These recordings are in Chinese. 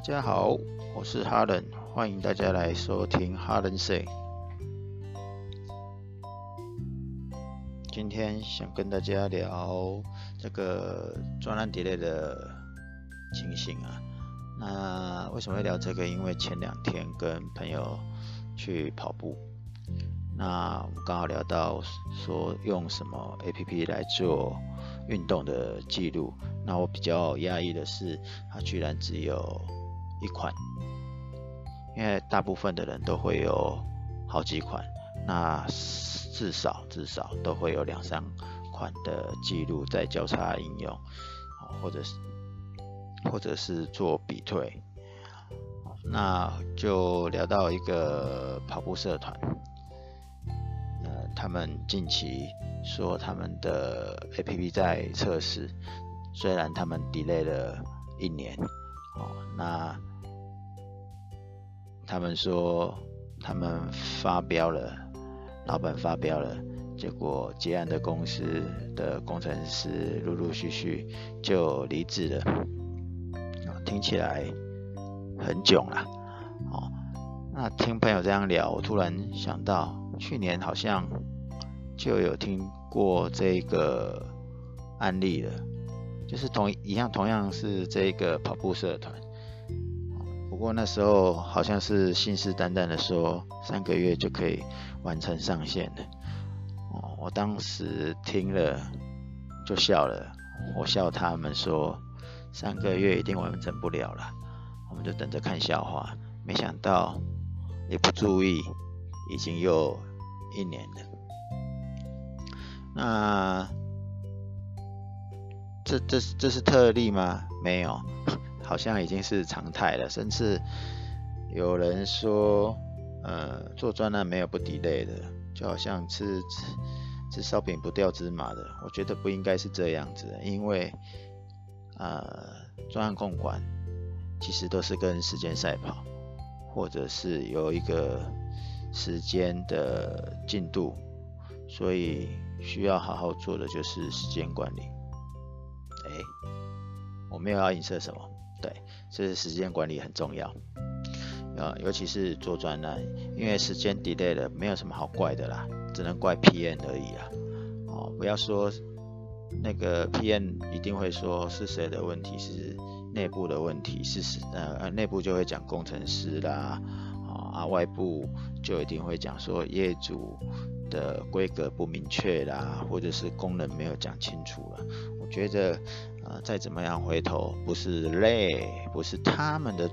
大家好，我是哈伦，欢迎大家来收听哈伦 say。今天想跟大家聊这个专栏 delay 的情形啊。那为什么会聊这个？因为前两天跟朋友去跑步，那我们刚好聊到说用什么 APP 来做运动的记录。那我比较压抑的是，它居然只有一款，因为大部分的人都会有好几款，那至少至少都会有两三款的记录在交叉应用，或者是或者是做比对，那就聊到一个跑步社团，呃，他们近期说他们的 APP 在测试。虽然他们 delay 了一年，哦，他们说他们发飙了，老板发飙了，结果结案的公司的工程师陆陆续续就离职了，听起来很囧啊，哦，那听朋友这样聊，我突然想到去年好像就有听过这个案例了。就是同一样，同样是这个跑步社团，不过那时候好像是信誓旦旦的说三个月就可以完成上线的。哦，我当时听了就笑了，我笑他们说三个月一定完成不了了，我们就等着看笑话。没想到一不注意，已经又一年了。那。这这这是特例吗？没有，好像已经是常态了。甚至有人说，呃，做专栏没有不 delay 的，就好像吃吃吃烧饼不掉芝麻的。我觉得不应该是这样子，因为呃，专案控管其实都是跟时间赛跑，或者是有一个时间的进度，所以需要好好做的就是时间管理。哎，我没有要影射什么，对，这是时间管理很重要，啊，尤其是做专栏，因为时间 delay 了，没有什么好怪的啦，只能怪 PM 而已啦，哦，不要说那个 PM 一定会说是谁的问题，是内部的问题，是是呃内部就会讲工程师啦，啊，外部就一定会讲说业主的规格不明确啦，或者是功能没有讲清楚了。我觉得，呃，再怎么样回头不是累，不是他们的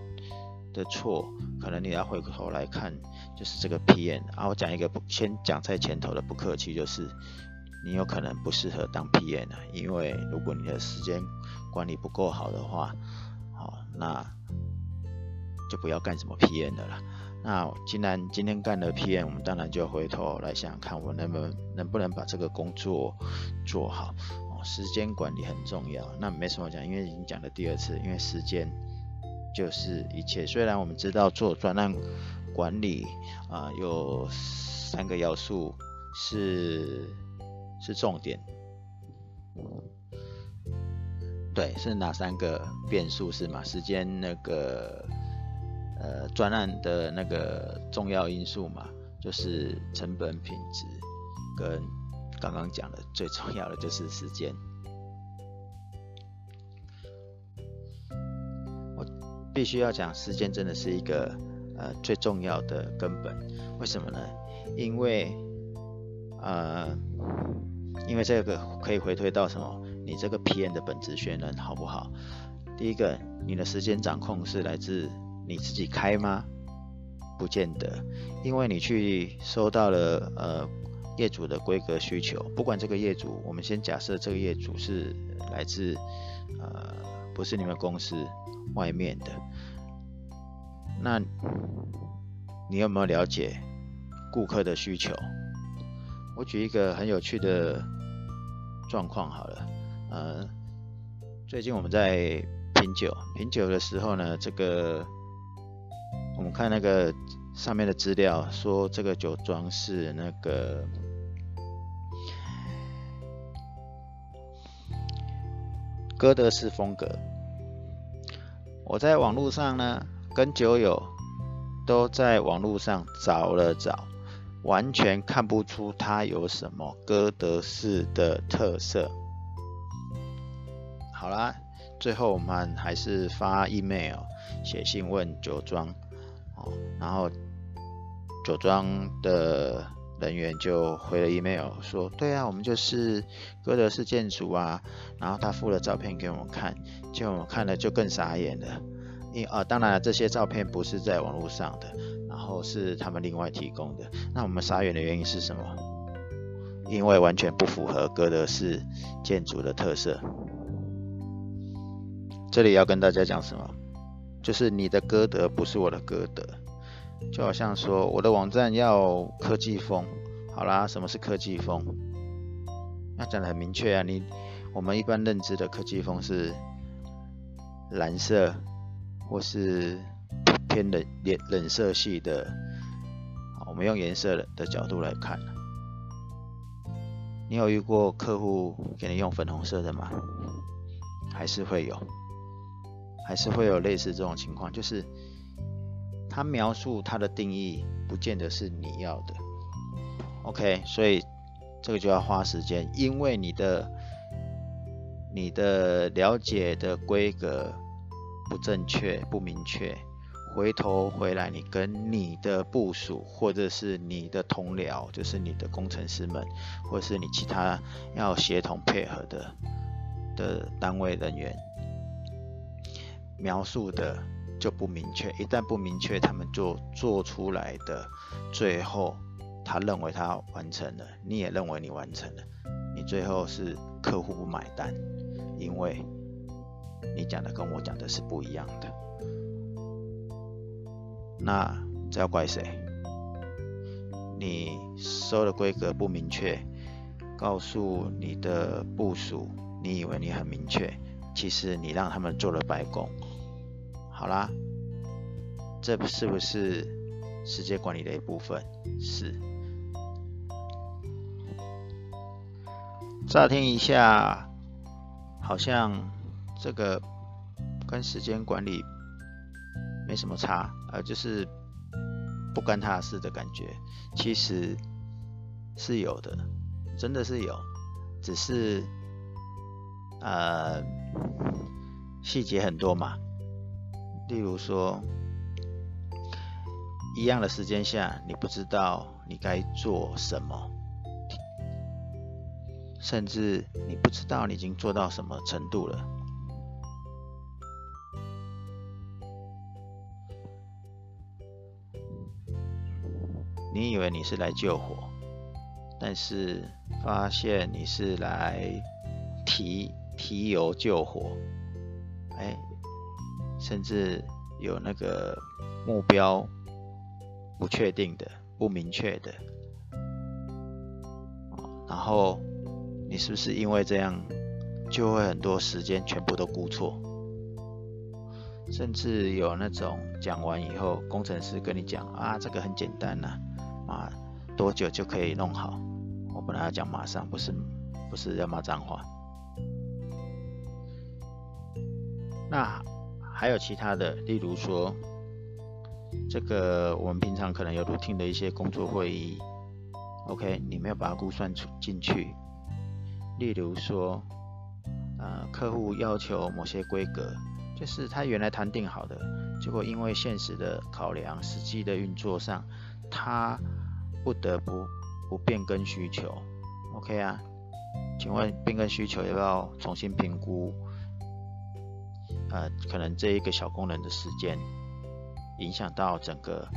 的错，可能你要回过头来看，就是这个 PN。啊，我讲一个不先讲在前头的不客气，就是你有可能不适合当 PN 啊，因为如果你的时间管理不够好的话，好，那就不要干什么 PN 的了。那既然今天干了 PM，我们当然就回头来想想看，我能不能能不能把这个工作做好。时间管理很重要，那没什么讲，因为已经讲了第二次，因为时间就是一切。虽然我们知道做专案管理啊，有三个要素是是重点，对，是哪三个变数是吗？时间那个呃专案的那个重要因素嘛，就是成本、品质跟。刚刚讲的最重要的就是时间，我必须要讲时间真的是一个呃最重要的根本。为什么呢？因为呃，因为这个可以回推到什么？你这个 PM 的本质选人好不好？第一个，你的时间掌控是来自你自己开吗？不见得，因为你去收到了呃。业主的规格需求，不管这个业主，我们先假设这个业主是来自呃不是你们公司外面的，那你有没有了解顾客的需求？我举一个很有趣的状况好了，呃，最近我们在品酒，品酒的时候呢，这个我们看那个上面的资料说，这个酒庄是那个。哥德式风格，我在网络上呢，跟酒友都在网络上找了找，完全看不出它有什么哥德式的特色。好啦，最后我们还是发 email 写信问酒庄，哦，然后酒庄的人员就回了 email 说，对啊，我们就是哥德式建筑啊，然后他附了照片给我们看，结果我们看了就更傻眼了，因啊，当然这些照片不是在网络上的，然后是他们另外提供的，那我们傻眼的原因是什么？因为完全不符合哥德式建筑的特色。这里要跟大家讲什么？就是你的歌德不是我的歌德，就好像说我的网站要科技风，好啦，什么是科技风？那讲的很明确啊，你我们一般认知的科技风是蓝色或是偏冷冷冷色系的，我们用颜色的角度来看。你有遇过客户给你用粉红色的吗？还是会有？还是会有类似这种情况，就是他描述他的定义，不见得是你要的。OK，所以这个就要花时间，因为你的你的了解的规格不正确、不明确，回头回来你跟你的部署或者是你的同僚，就是你的工程师们，或者是你其他要协同配合的的单位人员。描述的就不明确，一旦不明确，他们就做出来的，最后他认为他完成了，你也认为你完成了，你最后是客户不买单，因为你讲的跟我讲的是不一样的，那这要怪谁？你收的规格不明确，告诉你的部署，你以为你很明确。其实你让他们做了白工，好啦，这是不是时间管理的一部分？是。乍听一下，好像这个跟时间管理没什么差，呃，就是不干他的事的感觉。其实是有的，真的是有，只是。呃，细节很多嘛，例如说，一样的时间下，你不知道你该做什么，甚至你不知道你已经做到什么程度了。你以为你是来救火，但是发现你是来提。提油救火，哎，甚至有那个目标不确定的、不明确的，然后你是不是因为这样就会很多时间全部都估错？甚至有那种讲完以后，工程师跟你讲啊，这个很简单呐，啊，多久就可以弄好？我本来要讲马上，不是不是要骂脏话。那还有其他的，例如说，这个我们平常可能有 routine 的一些工作会议，OK，你没有把它估算出进去。例如说，呃，客户要求某些规格，就是他原来谈定好的，结果因为现实的考量、实际的运作上，他不得不不变更需求，OK 啊？请问变更需求要不要重新评估？呃，可能这一个小功能的时间，影响到整个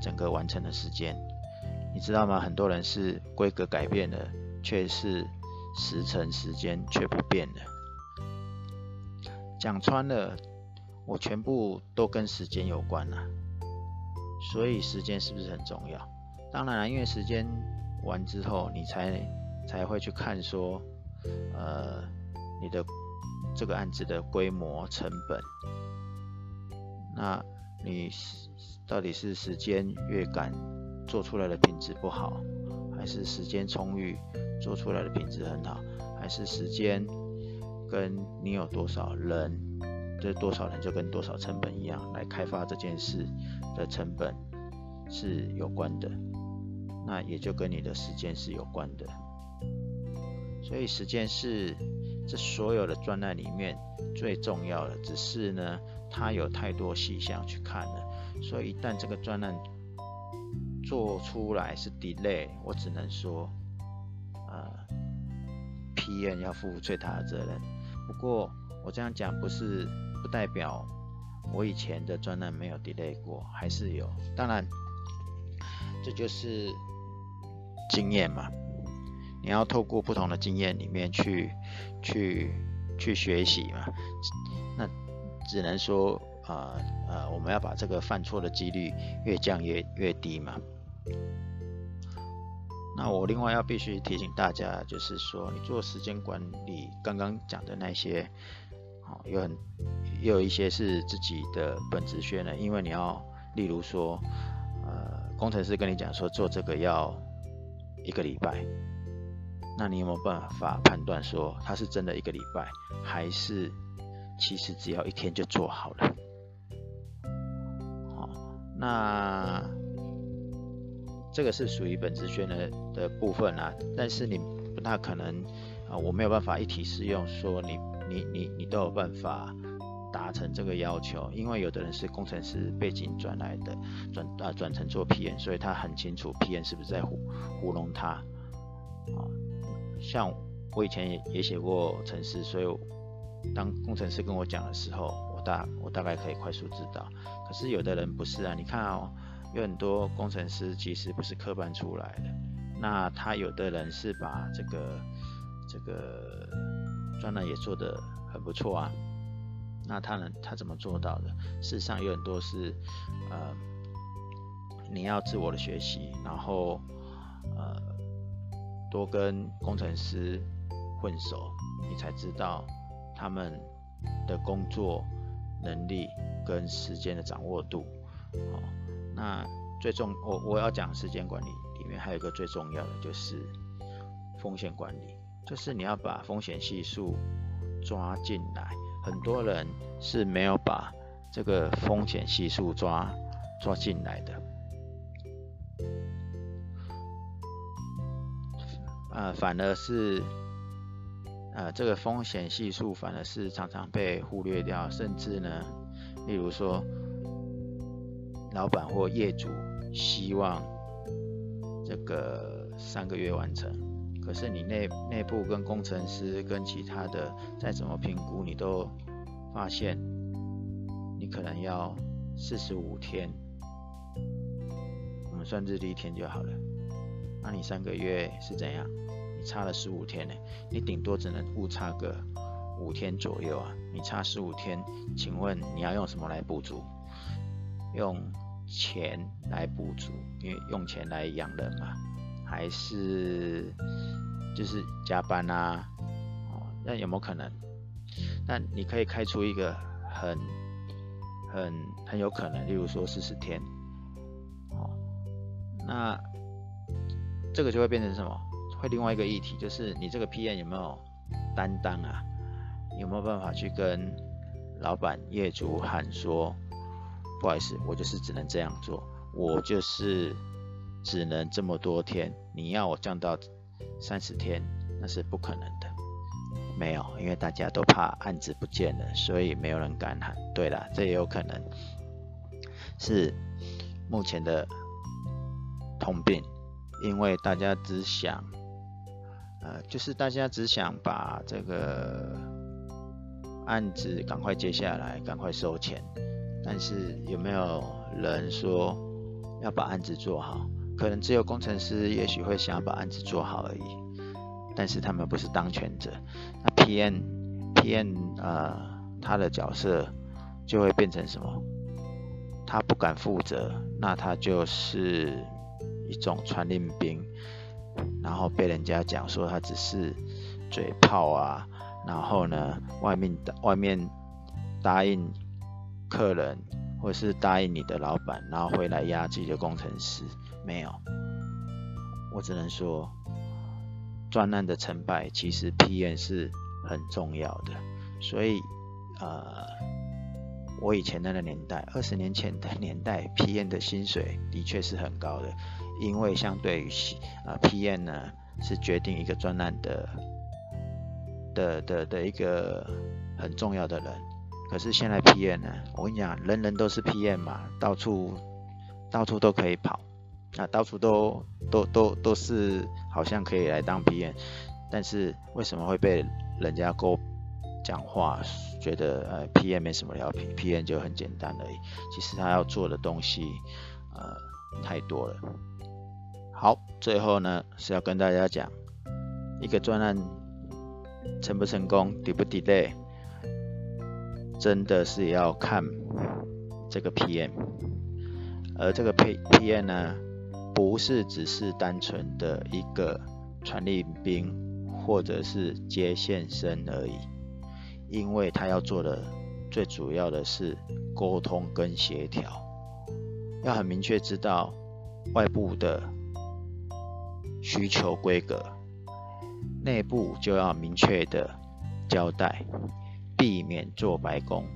整个完成的时间，你知道吗？很多人是规格改变了，却是时辰时间却不变的。讲穿了，我全部都跟时间有关了，所以时间是不是很重要？当然了，因为时间完之后，你才才会去看说，呃，你的。这个案子的规模成本，那你是到底是时间越赶做出来的品质不好，还是时间充裕做出来的品质很好，还是时间跟你有多少人这多少人就跟多少成本一样，来开发这件事的成本是有关的，那也就跟你的时间是有关的。所以时间是这所有的专案里面最重要的，只是呢，它有太多细项去看了，所以一旦这个专案做出来是 delay，我只能说，呃，PN 要负最大的责任。不过我这样讲不是不代表我以前的专案没有 delay 过，还是有。当然，这就是经验嘛。你要透过不同的经验里面去去去学习嘛，那只能说呃呃，我们要把这个犯错的几率越降越越低嘛。那我另外要必须提醒大家，就是说你做时间管理，刚刚讲的那些，好有很有一些是自己的本职学呢，因为你要例如说呃工程师跟你讲说做这个要一个礼拜。那你有没有办法判断说它是真的一个礼拜，还是其实只要一天就做好了？好，那这个是属于本职圈的的部分啊，但是你不大可能啊，我没有办法一体适用，说你你你你都有办法达成这个要求，因为有的人是工程师背景转来的，转啊转成做 PM，所以他很清楚 PM 是不是在糊糊弄他啊。像我以前也也写过程式，所以当工程师跟我讲的时候，我大我大概可以快速知道。可是有的人不是啊，你看哦，有很多工程师其实不是科班出来的，那他有的人是把这个这个专栏也做得很不错啊，那他能他怎么做到的？事实上有很多是呃你要自我的学习，然后。多跟工程师混熟，你才知道他们的工作能力跟时间的掌握度。哦，那最重我我要讲时间管理里面还有一个最重要的就是风险管理，就是你要把风险系数抓进来。很多人是没有把这个风险系数抓抓进来的。呃，反而是，呃，这个风险系数反而是常常被忽略掉，甚至呢，例如说，老板或业主希望这个三个月完成，可是你内内部跟工程师跟其他的再怎么评估，你都发现你可能要四十五天，我们算日历天就好了，那你三个月是怎样？你差了十五天呢，你顶多只能误差个五天左右啊。你差十五天，请问你要用什么来补足？用钱来补足，因为用钱来养人嘛，还是就是加班啊？哦，那有没有可能？那你可以开出一个很很很有可能，例如说四十天，哦，那这个就会变成什么？会另外一个议题就是你这个 PM 有没有担当啊？有没有办法去跟老板、业主喊说，不好意思，我就是只能这样做，我就是只能这么多天，你要我降到三十天，那是不可能的。没有，因为大家都怕案子不见了，所以没有人敢喊。对了，这也有可能是目前的通病，因为大家只想。呃，就是大家只想把这个案子赶快接下来，赶快收钱，但是有没有人说要把案子做好？可能只有工程师也许会想要把案子做好而已，但是他们不是当权者。那 PM，PM 呃，他的角色就会变成什么？他不敢负责，那他就是一种传令兵。然后被人家讲说他只是嘴炮啊，然后呢，外面的外面答应客人或是答应你的老板，然后回来压自己的工程师，没有，我只能说专案的成败其实 PM 是很重要的，所以呃我以前那个年代，二十年前的年代，PM 的薪水的确是很高的，因为相对于啊 PM 呢是决定一个专栏的的的的一个很重要的人。可是现在 PM 呢，我跟你讲，人人都是 PM 嘛，到处到处都可以跑，啊，到处都都都都是好像可以来当 PM，但是为什么会被人家勾？讲话觉得呃 PM 没什么了不起，PM 就很简单而已。其实他要做的东西呃太多了。好，最后呢是要跟大家讲一个专案成不成功，d 不 delay，真的是要看这个 PM。而这个 P PM 呢，不是只是单纯的一个传令兵或者是接线生而已。因为他要做的最主要的是沟通跟协调，要很明确知道外部的需求规格，内部就要明确的交代，避免做白工，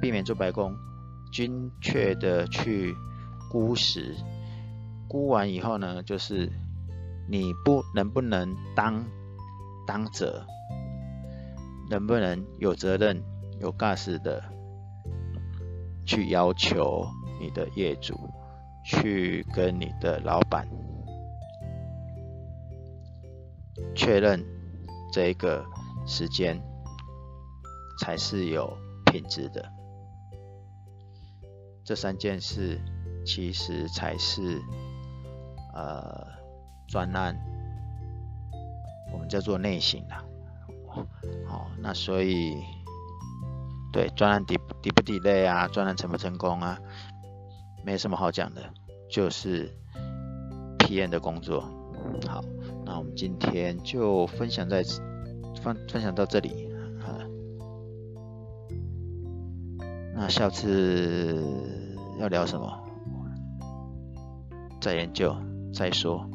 避免做白工，精确的去估时，估完以后呢，就是你不能不能当当责。能不能有责任、有尬事的去要求你的业主，去跟你的老板确认这个时间才是有品质的？这三件事其实才是呃专案，我们叫做内省啊。好，那所以对专案抵抵不抵累啊，专案成不成功啊，没什么好讲的，就是 PM 的工作。好，那我们今天就分享在分分享到这里啊，那下次要聊什么？再研究再说。